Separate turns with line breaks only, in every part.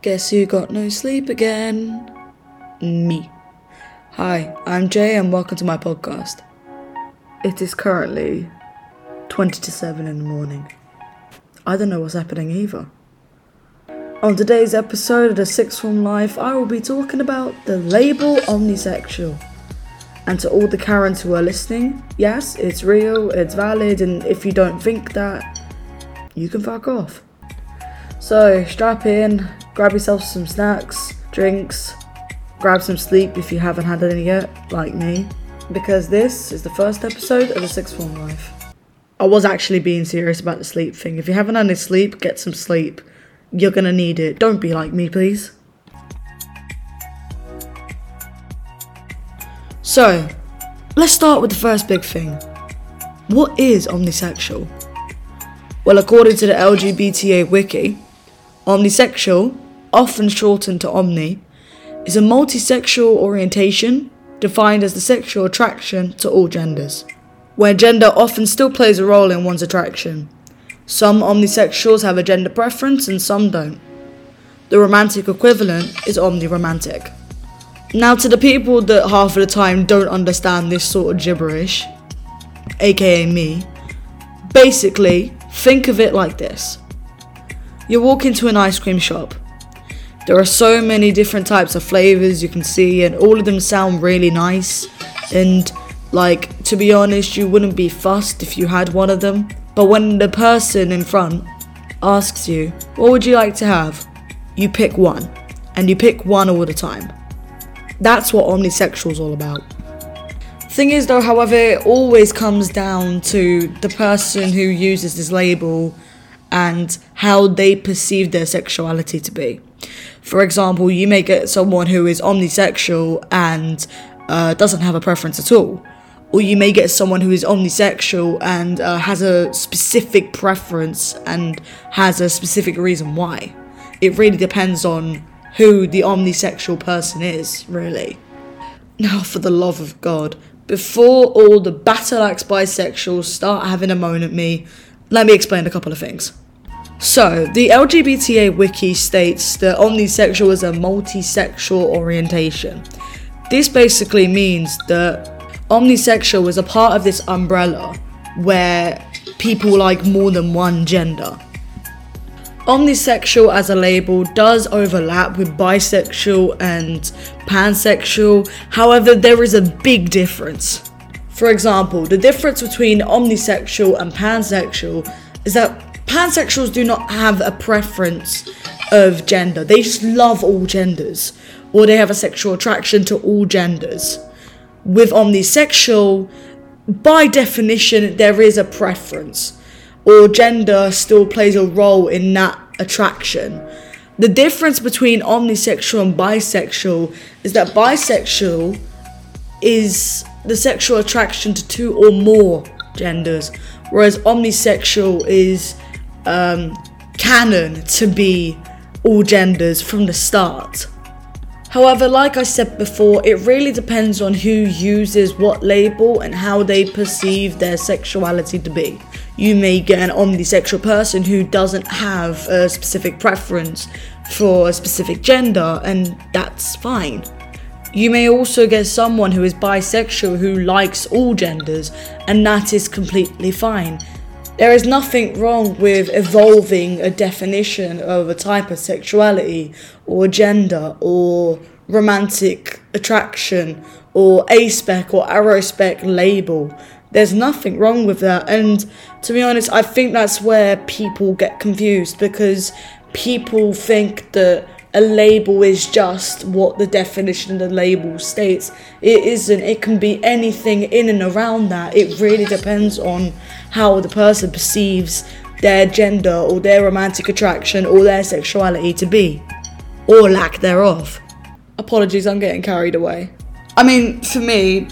Guess who got no sleep again? Me. Hi, I'm Jay and welcome to my podcast. It is currently 20 to 7 in the morning. I don't know what's happening either. On today's episode of the Sixth Form Life, I will be talking about the label omnisexual. And to all the Karens who are listening, yes, it's real, it's valid, and if you don't think that, you can fuck off. So strap in, grab yourself some snacks, drinks, grab some sleep if you haven't had any yet, like me, because this is the first episode of the Sixth Form Life. I was actually being serious about the sleep thing. If you haven't had any sleep, get some sleep. You're gonna need it. Don't be like me, please. So, let's start with the first big thing. What is omnisexual? Well, according to the LGBTA wiki, omnisexual, often shortened to omni, is a multisexual orientation defined as the sexual attraction to all genders, where gender often still plays a role in one's attraction. Some omnisexuals have a gender preference and some don't. The romantic equivalent is omniromantic. Now, to the people that half of the time don't understand this sort of gibberish, aka me, basically, think of it like this you walk into an ice cream shop. There are so many different types of flavors you can see, and all of them sound really nice. And, like, to be honest, you wouldn't be fussed if you had one of them. But when the person in front asks you, What would you like to have? you pick one, and you pick one all the time. That's what omnisexual's all about. Thing is, though, however, it always comes down to the person who uses this label and how they perceive their sexuality to be. For example, you may get someone who is omnisexual and uh, doesn't have a preference at all. Or you may get someone who is omnisexual and uh, has a specific preference and has a specific reason why. It really depends on who the omnisexual person is, really. Now, for the love of God, before all the battle axe bisexuals start having a moan at me, let me explain a couple of things. So, the LGBTA wiki states that omnisexual is a multisexual orientation. This basically means that omnisexual is a part of this umbrella where people like more than one gender. Omnisexual as a label does overlap with bisexual and pansexual, however, there is a big difference. For example, the difference between omnisexual and pansexual is that pansexuals do not have a preference of gender, they just love all genders, or they have a sexual attraction to all genders. With omnisexual, by definition, there is a preference or gender still plays a role in that attraction. The difference between omnisexual and bisexual is that bisexual is the sexual attraction to two or more genders, whereas omnisexual is um, canon to be all genders from the start. However, like I said before, it really depends on who uses what label and how they perceive their sexuality to be you may get an omnisexual person who doesn't have a specific preference for a specific gender, and that's fine. You may also get someone who is bisexual who likes all genders, and that is completely fine. There is nothing wrong with evolving a definition of a type of sexuality, or gender, or romantic attraction, or A-spec or arospec label. There's nothing wrong with that. And to be honest, I think that's where people get confused because people think that a label is just what the definition of the label states. It isn't. It can be anything in and around that. It really depends on how the person perceives their gender or their romantic attraction or their sexuality to be, or lack thereof. Apologies, I'm getting carried away. I mean, for me,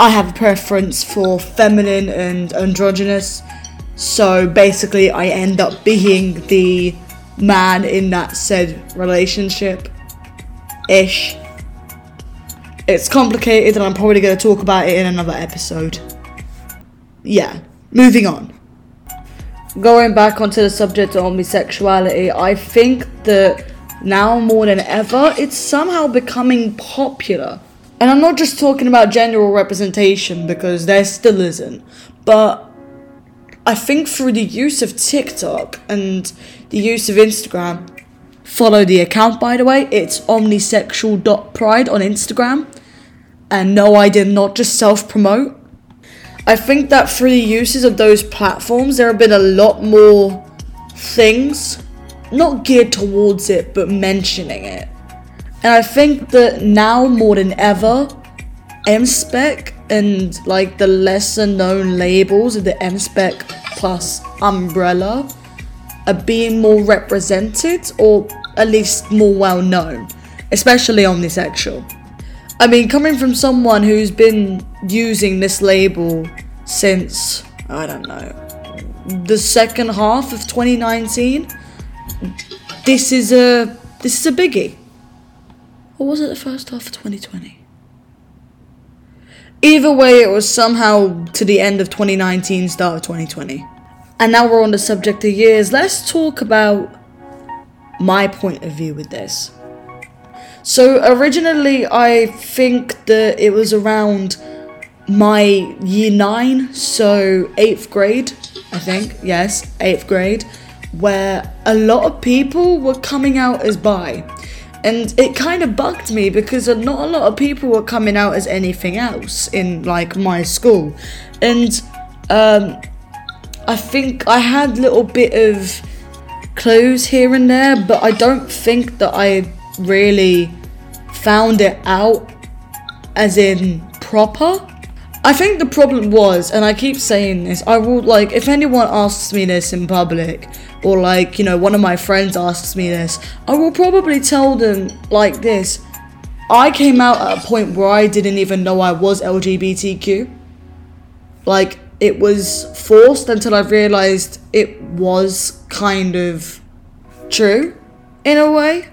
I have a preference for feminine and androgynous. So basically, I end up being the man in that said relationship ish. It's complicated, and I'm probably going to talk about it in another episode. Yeah, moving on. Going back onto the subject of omnisexuality, I think that now more than ever, it's somehow becoming popular. And I'm not just talking about general representation because there still isn't, but I think through the use of TikTok and the use of Instagram, follow the account by the way, it's omnisexual.pride on Instagram. And no, I did not just self promote. I think that through the uses of those platforms, there have been a lot more things, not geared towards it, but mentioning it. And I think that now more than ever, MSpec and like the lesser known labels of the MSpec plus umbrella are being more represented or at least more well known, especially on this omnisexual. I mean, coming from someone who's been using this label since, I don't know, the second half of 2019, this is a this is a biggie. Or was it the first half of 2020? Either way, it was somehow to the end of 2019, start of 2020. And now we're on the subject of years. Let's talk about my point of view with this. So originally, I think that it was around my year nine, so eighth grade, I think, yes, eighth grade, where a lot of people were coming out as bi. And it kind of bugged me because not a lot of people were coming out as anything else in like my school. And um, I think I had little bit of clues here and there, but I don't think that I really found it out as in proper. I think the problem was, and I keep saying this, I will like if anyone asks me this in public, or like, you know, one of my friends asks me this, I will probably tell them like this. I came out at a point where I didn't even know I was LGBTQ. Like, it was forced until I realized it was kind of true in a way.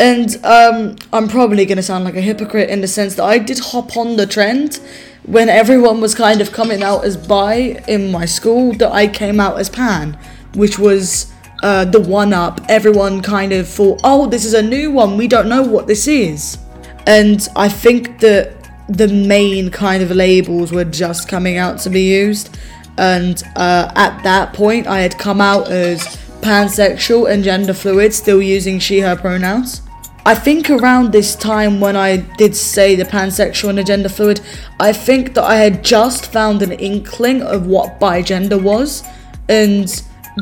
And um, I'm probably going to sound like a hypocrite in the sense that I did hop on the trend when everyone was kind of coming out as bi in my school, that I came out as pan, which was uh, the one up. Everyone kind of thought, oh, this is a new one, we don't know what this is. And I think that the main kind of labels were just coming out to be used. And uh, at that point, I had come out as pansexual and gender fluid, still using she, her pronouns. I think around this time when I did say the pansexual and the gender fluid, I think that I had just found an inkling of what bigender was. And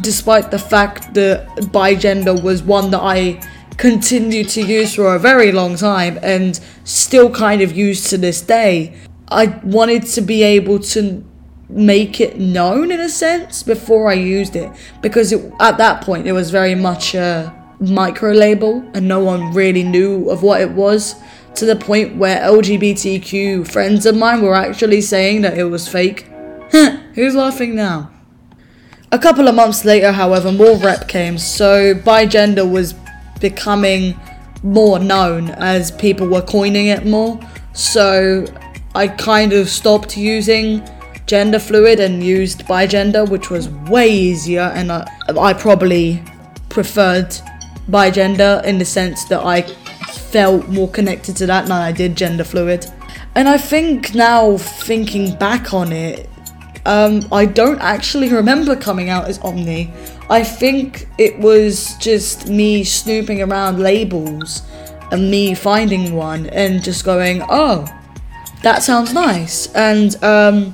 despite the fact that bigender was one that I continued to use for a very long time and still kind of use to this day, I wanted to be able to make it known in a sense before I used it because it, at that point it was very much a micro label and no one really knew of what it was to the point where LGBTQ friends of mine were actually saying that it was fake. Who's laughing now? A couple of months later, however, more rep came, so bigender was becoming more known as people were coining it more. So I kind of stopped using gender fluid and used bigender, which was way easier, and I, I probably preferred bigender in the sense that I felt more connected to that than I did gender fluid. And I think now, thinking back on it, um, I don't actually remember coming out as Omni. I think it was just me snooping around labels and me finding one and just going, oh, that sounds nice. And um,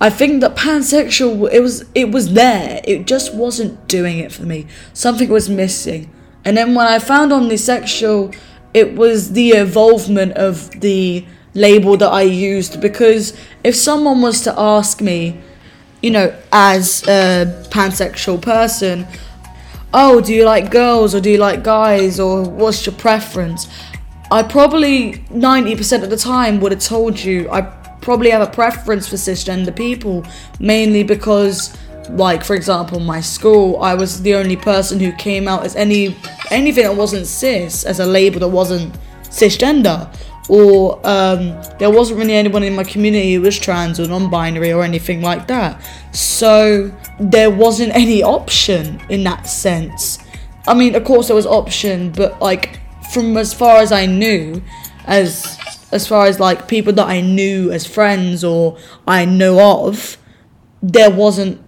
I think that pansexual, it was it was there. It just wasn't doing it for me. Something was missing. And then when I found omnisexual, it was the evolvement of the label that I used because if someone was to ask me, you know, as a pansexual person, oh, do you like girls or do you like guys or what's your preference? I probably 90% of the time would have told you I probably have a preference for cisgender people, mainly because like for example my school i was the only person who came out as any anything that wasn't cis as a label that wasn't cisgender or um, there wasn't really anyone in my community who was trans or non-binary or anything like that so there wasn't any option in that sense I mean, of course there was option, but like from as far as I knew, as as far as like people that I knew as friends or I know of, there wasn't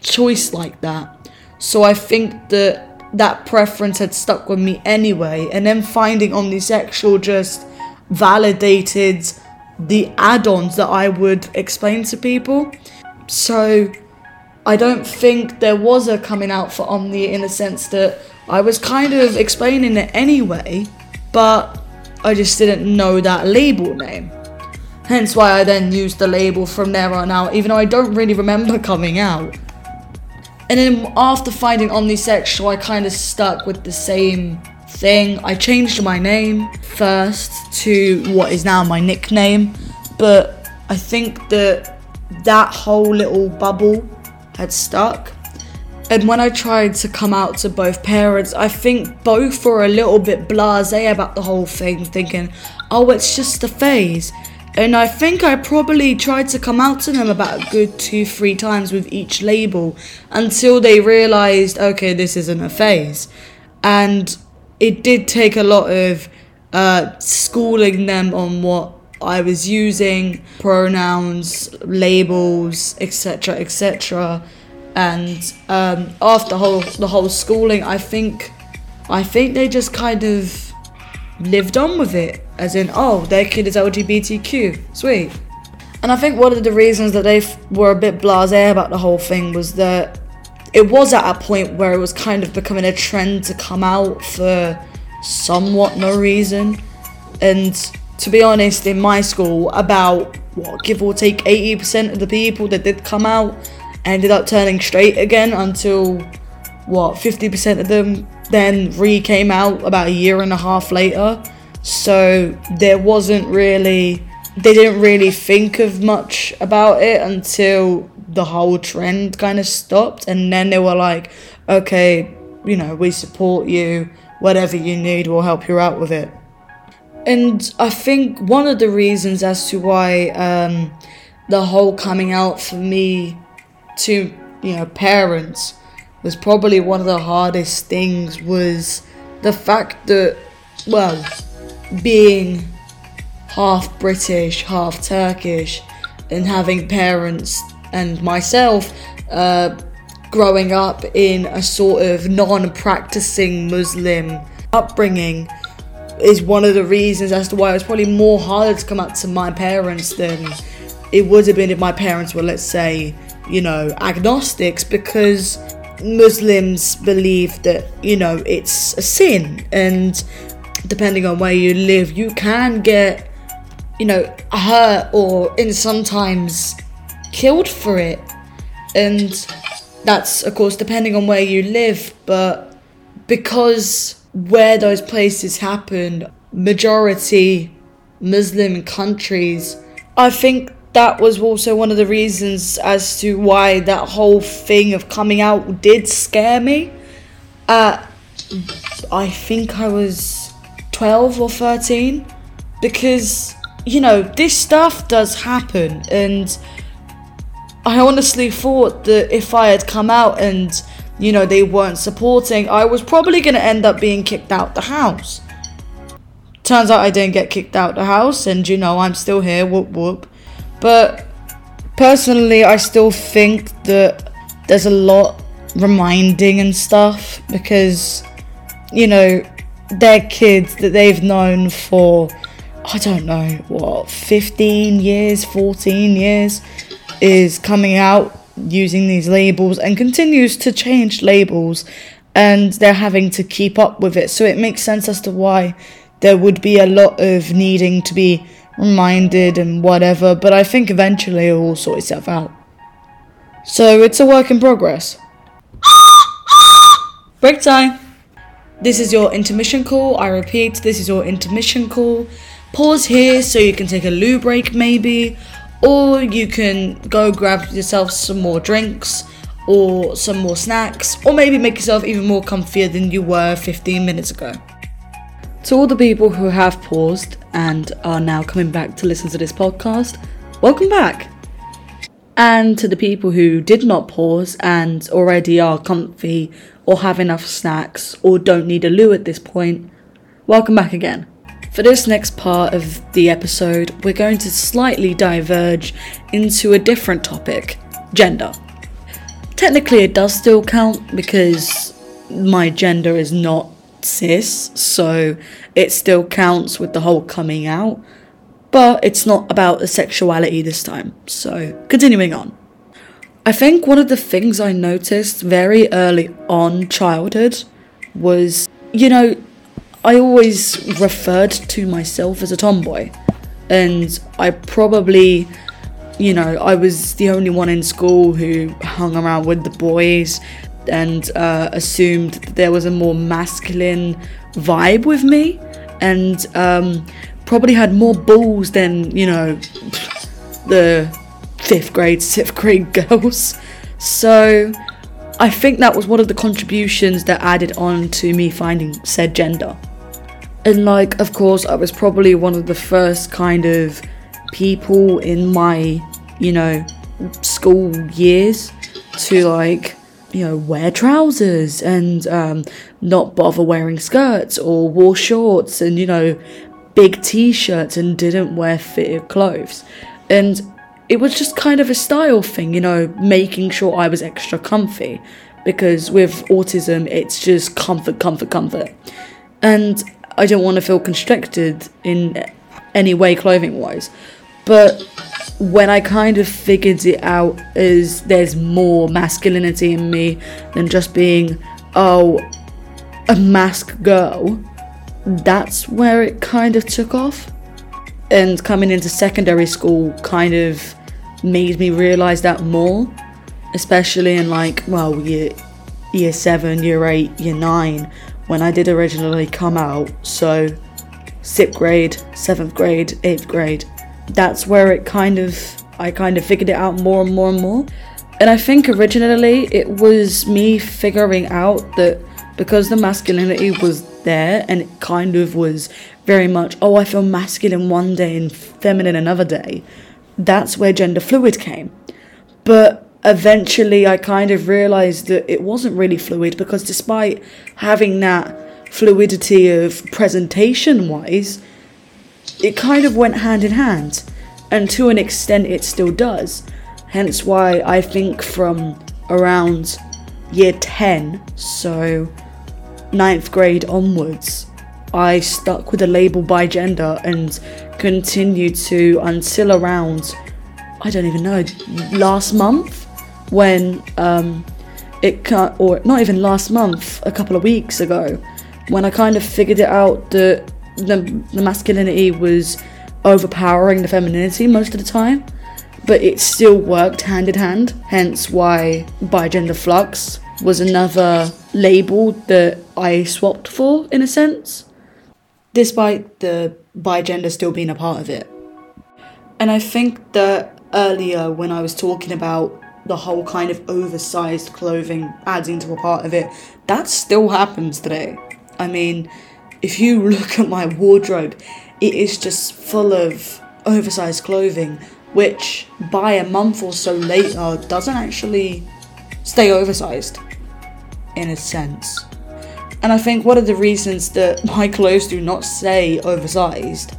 choice like that. So I think that that preference had stuck with me anyway, and then finding omnisexual just validated the add-ons that I would explain to people. So I don't think there was a coming out for Omni in the sense that I was kind of explaining it anyway, but I just didn't know that label name. Hence why I then used the label from there on out, even though I don't really remember coming out. And then after finding omnisexual, I kind of stuck with the same thing. I changed my name first to what is now my nickname, but I think that that whole little bubble had stuck. And when I tried to come out to both parents, I think both were a little bit blase about the whole thing, thinking, oh, it's just a phase. And I think I probably tried to come out to them about a good two, three times with each label until they realized, okay, this isn't a phase. And it did take a lot of uh, schooling them on what I was using, pronouns, labels, etc., etc and um, after whole the whole schooling, I think I think they just kind of lived on with it, as in, oh, their kid is LGBTQ, sweet. And I think one of the reasons that they f- were a bit blasé about the whole thing was that it was at a point where it was kind of becoming a trend to come out for somewhat no reason. And to be honest, in my school, about what give or take 80% of the people that did come out ended up turning straight again until what 50% of them then re came out about a year and a half later. So there wasn't really they didn't really think of much about it until the whole trend kind of stopped and then they were like okay you know we support you. Whatever you need we'll help you out with it. And i think one of the reasons as to why um, the whole coming out for me to you know parents was probably one of the hardest things was the fact that well being half British, half Turkish, and having parents and myself uh, growing up in a sort of non-practicing Muslim upbringing is one of the reasons as to why it was probably more harder to come out to my parents than it would have been if my parents were, let's say, you know, agnostics because Muslims believe that, you know, it's a sin and depending on where you live, you can get, you know, hurt or in sometimes killed for it. And that's of course depending on where you live, but because where those places happen, majority Muslim countries, I think that was also one of the reasons as to why that whole thing of coming out did scare me. Uh, I think I was 12 or 13 because, you know, this stuff does happen, and I honestly thought that if I had come out and, you know, they weren't supporting, I was probably going to end up being kicked out the house. Turns out I didn't get kicked out the house, and you know, I'm still here, whoop whoop. But personally, I still think that there's a lot reminding and stuff because, you know, they're kids that they've known for, I don't know, what, 15 years, 14 years, is coming out using these labels and continues to change labels and they're having to keep up with it. So it makes sense as to why there would be a lot of needing to be reminded and whatever, but I think eventually it will sort itself out. So it's a work in progress. Break time! This is your intermission call. I repeat, this is your intermission call. Pause here so you can take a loo break, maybe, or you can go grab yourself some more drinks or some more snacks, or maybe make yourself even more comfier than you were 15 minutes ago. To all the people who have paused and are now coming back to listen to this podcast, welcome back. And to the people who did not pause and already are comfy or have enough snacks or don't need a loo at this point, welcome back again. For this next part of the episode, we're going to slightly diverge into a different topic gender. Technically, it does still count because my gender is not cis, so it still counts with the whole coming out, but it's not about the sexuality this time. So, continuing on. I think one of the things I noticed very early on childhood was, you know, I always referred to myself as a tomboy, and I probably, you know, I was the only one in school who hung around with the boys and uh, assumed there was a more masculine vibe with me, and um, probably had more balls than you know the fifth grade, sixth grade girls. So I think that was one of the contributions that added on to me finding said gender. And like, of course, I was probably one of the first kind of people in my, you know, school years to like, you know, wear trousers and um, not bother wearing skirts or wore shorts and, you know, big t shirts and didn't wear fitted clothes. And it was just kind of a style thing, you know, making sure I was extra comfy. Because with autism, it's just comfort, comfort, comfort. And I don't want to feel constricted in any way clothing wise. But when I kind of figured it out as there's more masculinity in me than just being, oh, a mask girl, that's where it kind of took off. And coming into secondary school kind of made me realize that more, especially in like, well, year, year 7, year 8, year 9, when I did originally come out. So, sixth grade, seventh grade, eighth grade. That's where it kind of, I kind of figured it out more and more and more. And I think originally it was me figuring out that because the masculinity was there and it kind of was very much, oh, I feel masculine one day and feminine another day, that's where gender fluid came. But eventually I kind of realized that it wasn't really fluid because despite having that fluidity of presentation wise, it kind of went hand in hand. And to an extent, it still does. Hence why I think from around year 10, so ninth grade onwards, I stuck with the label bigender and continued to until around, I don't even know, last month when um, it cut, or not even last month, a couple of weeks ago, when I kind of figured it out that the, the masculinity was overpowering the femininity most of the time, but it still worked hand in hand. Hence, why Bigender Flux was another label that I swapped for, in a sense, despite the bigender still being a part of it. And I think that earlier, when I was talking about the whole kind of oversized clothing adding to a part of it. That still happens today. I mean, if you look at my wardrobe, it is just full of oversized clothing, which by a month or so later doesn't actually stay oversized in a sense. And I think one of the reasons that my clothes do not stay oversized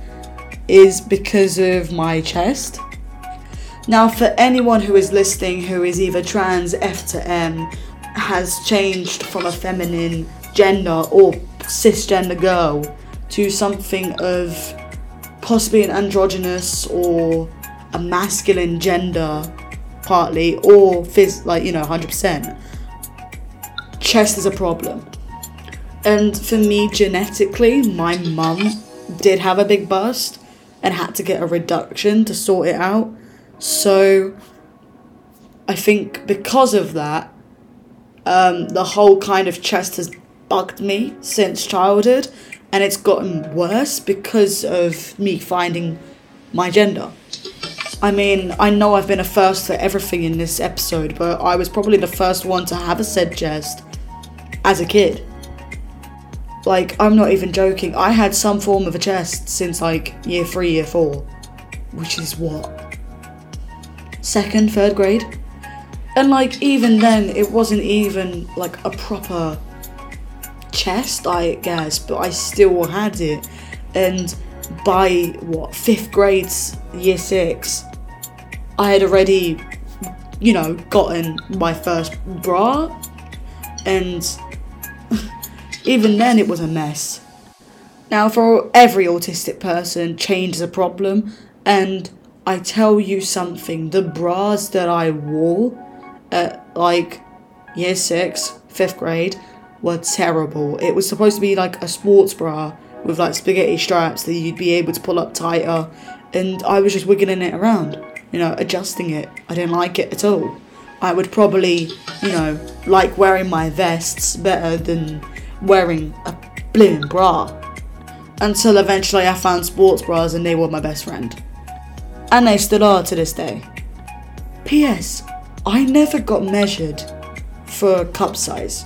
is because of my chest. Now, for anyone who is listening who is either trans, F to M, has changed from a feminine gender or cisgender girl to something of possibly an androgynous or a masculine gender, partly, or phys- like, you know, 100%, chest is a problem. And for me, genetically, my mum did have a big bust and had to get a reduction to sort it out. So I think because of that, um, the whole kind of chest has bugged me since childhood, and it's gotten worse because of me finding my gender. I mean, I know I've been a first for everything in this episode, but I was probably the first one to have a said chest as a kid. Like, I'm not even joking. I had some form of a chest since like year three, year four, which is what second, third grade. And like even then, it wasn't even like a proper chest, I guess, but I still had it. And by what fifth grade, year six, I had already, you know, gotten my first bra, and even then it was a mess. Now, for every autistic person, change is a problem, and I tell you something the bras that I wore at like year six, fifth grade, were terrible. It was supposed to be like a sports bra with like spaghetti straps that you'd be able to pull up tighter, and I was just wiggling it around, you know, adjusting it. I didn't like it at all. I would probably, you know, like wearing my vests better than wearing a blimmin' bra. Until eventually I found sports bras and they were my best friend. And they still are to this day. P.S. I never got measured for cup size.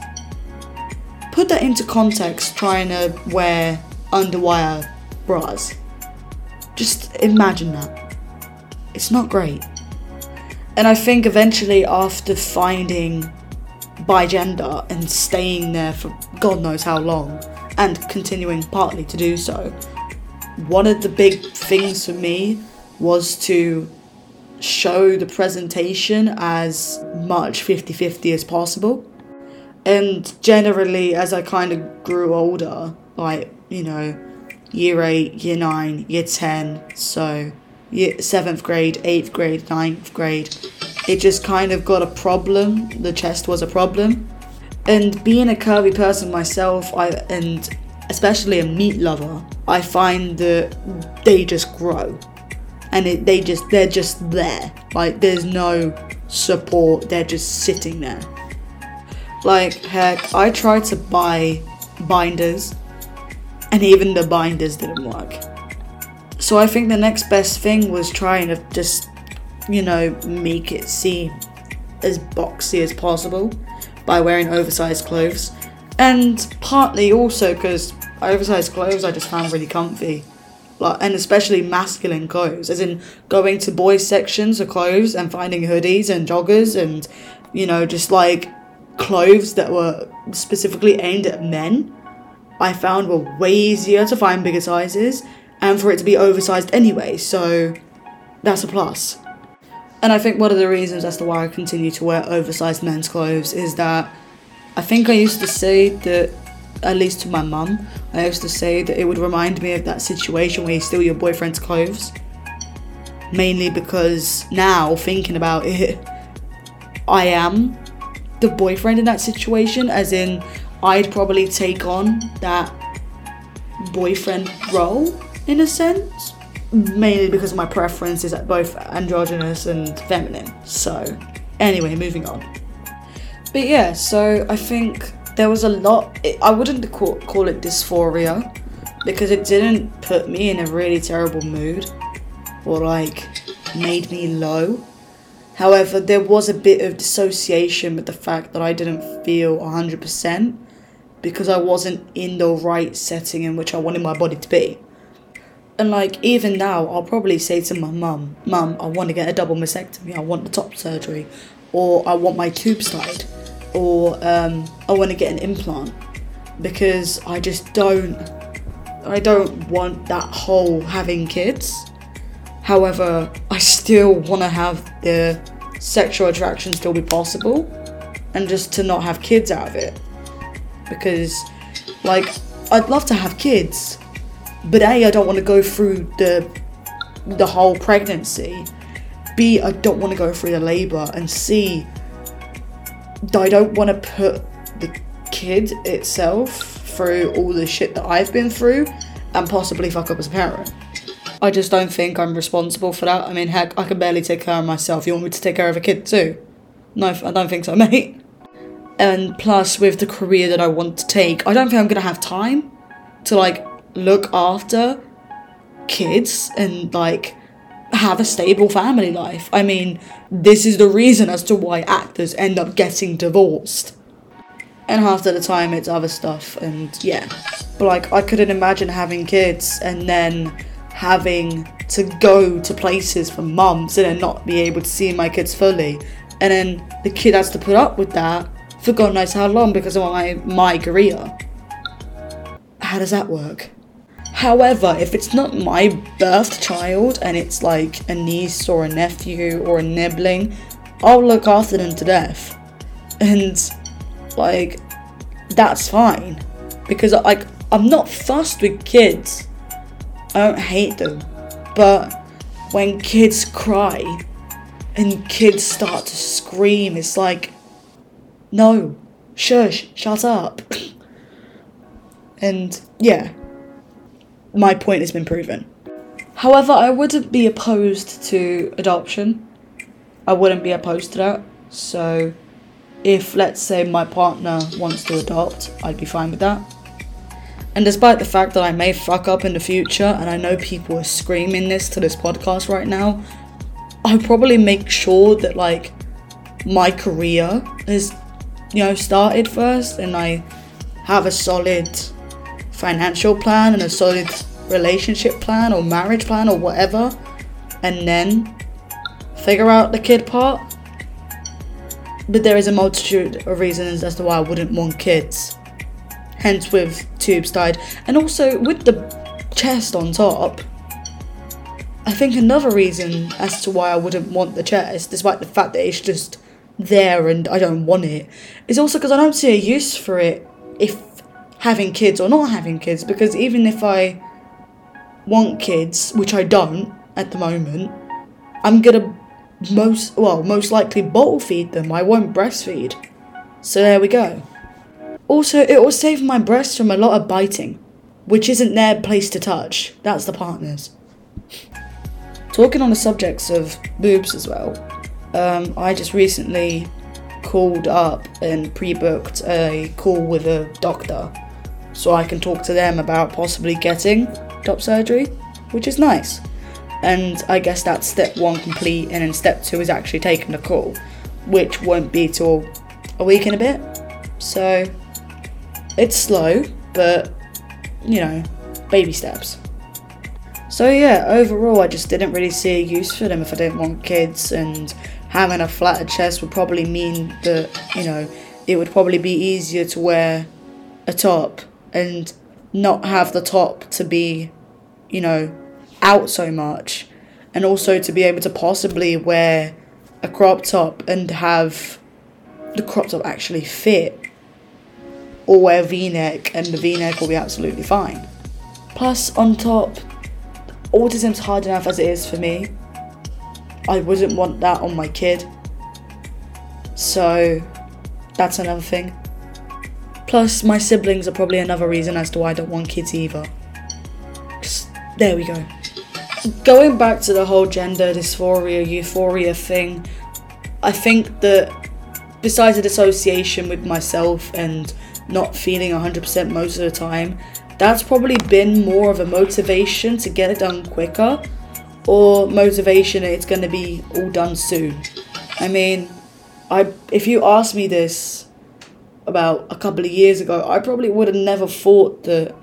Put that into context trying to wear underwire bras. Just imagine that. It's not great. And I think eventually, after finding bigender and staying there for God knows how long, and continuing partly to do so, one of the big things for me was to show the presentation as much 50 50 as possible. And generally, as I kind of grew older, like, you know, year 8, year 9, year 10, so year, 7th grade, 8th grade, 9th grade, it just kind of got a problem. The chest was a problem. And being a curvy person myself, I and especially a meat lover, I find that they just grow. And it, they just they're just there. Like there's no support. They're just sitting there. Like heck, I tried to buy binders and even the binders didn't work. So I think the next best thing was trying to just, you know, make it seem as boxy as possible by wearing oversized clothes. And partly also because oversized clothes I just found really comfy. Like, and especially masculine clothes, as in going to boys' sections of clothes and finding hoodies and joggers and, you know, just like clothes that were specifically aimed at men. I found were way easier to find bigger sizes and for it to be oversized anyway, so that's a plus. And I think one of the reasons as to why I continue to wear oversized men's clothes is that I think I used to say that, at least to my mum, I used to say that it would remind me of that situation where you steal your boyfriend's clothes. Mainly because now, thinking about it, I am the boyfriend in that situation, as in, I'd probably take on that boyfriend role in a sense, mainly because my preference is at both androgynous and feminine. So, anyway, moving on. But yeah, so I think there was a lot. I wouldn't call, call it dysphoria because it didn't put me in a really terrible mood or like made me low. However, there was a bit of dissociation with the fact that I didn't feel 100% because I wasn't in the right setting in which I wanted my body to be. And like even now, I'll probably say to my mum, "Mum, I want to get a double mastectomy. I want the top surgery, or I want my tubes tied, or um, I want to get an implant," because I just don't, I don't want that whole having kids. However, I still want to have the sexual attraction still be possible, and just to not have kids out of it, because like I'd love to have kids but A, I don't want to go through the the whole pregnancy. B, I don't want to go through the labour. And C, I don't want to put the kid itself through all the shit that I've been through and possibly fuck up as a parent. I just don't think I'm responsible for that. I mean, heck, I can barely take care of myself. You want me to take care of a kid too? No, I don't think so, mate. And plus, with the career that I want to take, I don't think I'm gonna have time to like look after kids and like have a stable family life. I mean, this is the reason as to why actors end up getting divorced. And half of the time it's other stuff and yeah. But like I couldn't imagine having kids and then having to go to places for months and then not be able to see my kids fully and then the kid has to put up with that for God knows how long because of my my career. How does that work? However, if it's not my birth child and it's like a niece or a nephew or a nibbling, I'll look after them to death. And like that's fine because like I'm not fussed with kids. I don't hate them. But when kids cry and kids start to scream, it's like no, shush, shut up. and yeah, my point has been proven. However, I wouldn't be opposed to adoption. I wouldn't be opposed to that. So, if let's say my partner wants to adopt, I'd be fine with that. And despite the fact that I may fuck up in the future, and I know people are screaming this to this podcast right now, I'll probably make sure that like my career is, you know, started first, and I have a solid financial plan and a solid relationship plan or marriage plan or whatever, and then figure out the kid part. But there is a multitude of reasons as to why I wouldn't want kids. Hence, with tubes tied, and also with the chest on top. I think another reason as to why I wouldn't want the chest, despite the fact that it's just there and I don't want it, is also because I don't see a use for it if having kids or not having kids because even if I want kids, which I don't at the moment, I'm gonna most well most likely bottle feed them. I won't breastfeed. So there we go. Also, it will save my breasts from a lot of biting, which isn't their place to touch. That's the partners. Talking on the subjects of boobs as well, um, I just recently called up and pre-booked a call with a doctor so I can talk to them about possibly getting top surgery, which is nice. And I guess that's step one complete, and then step two is actually taking the call, which won't be till a week and a bit. So it's slow, but you know, baby steps. So yeah, overall, I just didn't really see a use for them if I didn't want kids, and having a flatter chest would probably mean that you know it would probably be easier to wear a top and not have the top to be, you know, out so much, and also to be able to possibly wear a crop top and have the crop top actually fit, or wear v neck and the v neck will be absolutely fine. Plus, on top, autism's hard enough as it is for me. I wouldn't want that on my kid. So, that's another thing. Plus, my siblings are probably another reason as to why I don't want kids either. There we go. Going back to the whole gender dysphoria, euphoria thing, I think that besides the dissociation with myself and not feeling 100% most of the time, that's probably been more of a motivation to get it done quicker or motivation it's going to be all done soon. I mean, I if you asked me this about a couple of years ago, I probably would have never thought that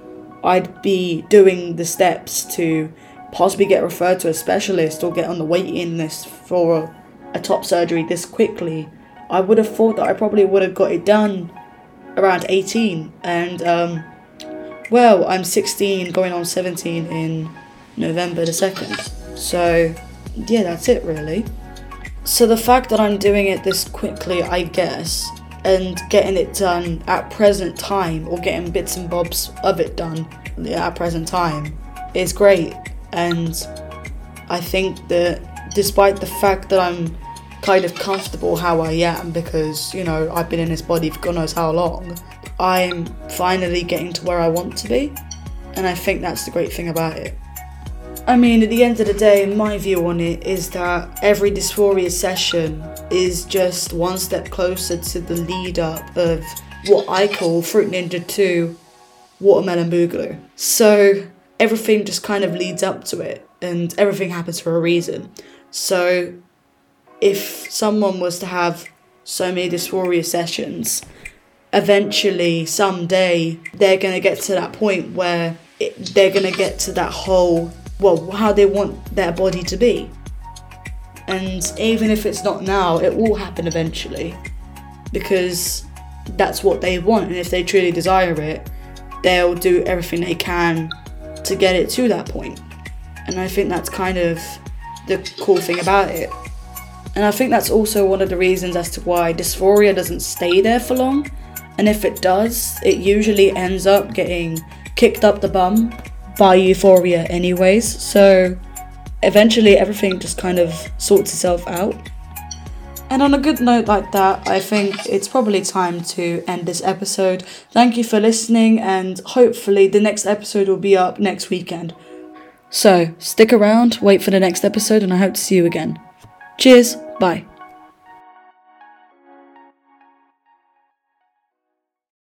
I'd be doing the steps to possibly get referred to a specialist or get on the waiting list for a, top surgery this quickly. I would have thought that I probably would have got it done around 18 and um, well i'm 16 going on 17 in november the 2nd so yeah that's it really. So the fact that i'm doing it this quickly i guess and getting it done at present time or getting bits and bobs of it done at present time is great. And i think that despite the fact that i'm kind of comfortable how i am because you know i've been in this body for god knows how long i'm finally getting to where i want to be. And i think that's the great thing about it. I mean, at the end of the day, my view on it is that every dysphoria session is just one step closer to the lead up of what I call Fruit Ninja 2 Watermelon Boogaloo. So everything just kind of leads up to it, and everything happens for a reason. So if someone was to have so many dysphoria sessions, eventually, someday, they're going to get to that point where it, they're going to get to that whole well, how they want their body to be. And even if it's not now, it will happen eventually. Because that's what they want. And if they truly desire it, they'll do everything they can to get it to that point. And I think that's kind of the cool thing about it. And I think that's also one of the reasons as to why dysphoria doesn't stay there for long. And if it does, it usually ends up getting kicked up the bum by euphoria, anyways. So eventually everything just kind of sorts itself out. And on a good note like that, I think it's probably time to end this episode. Thank you for listening, and hopefully, the next episode will be up next weekend. So, stick around, wait for the next episode, and I hope to see you again. Cheers, bye.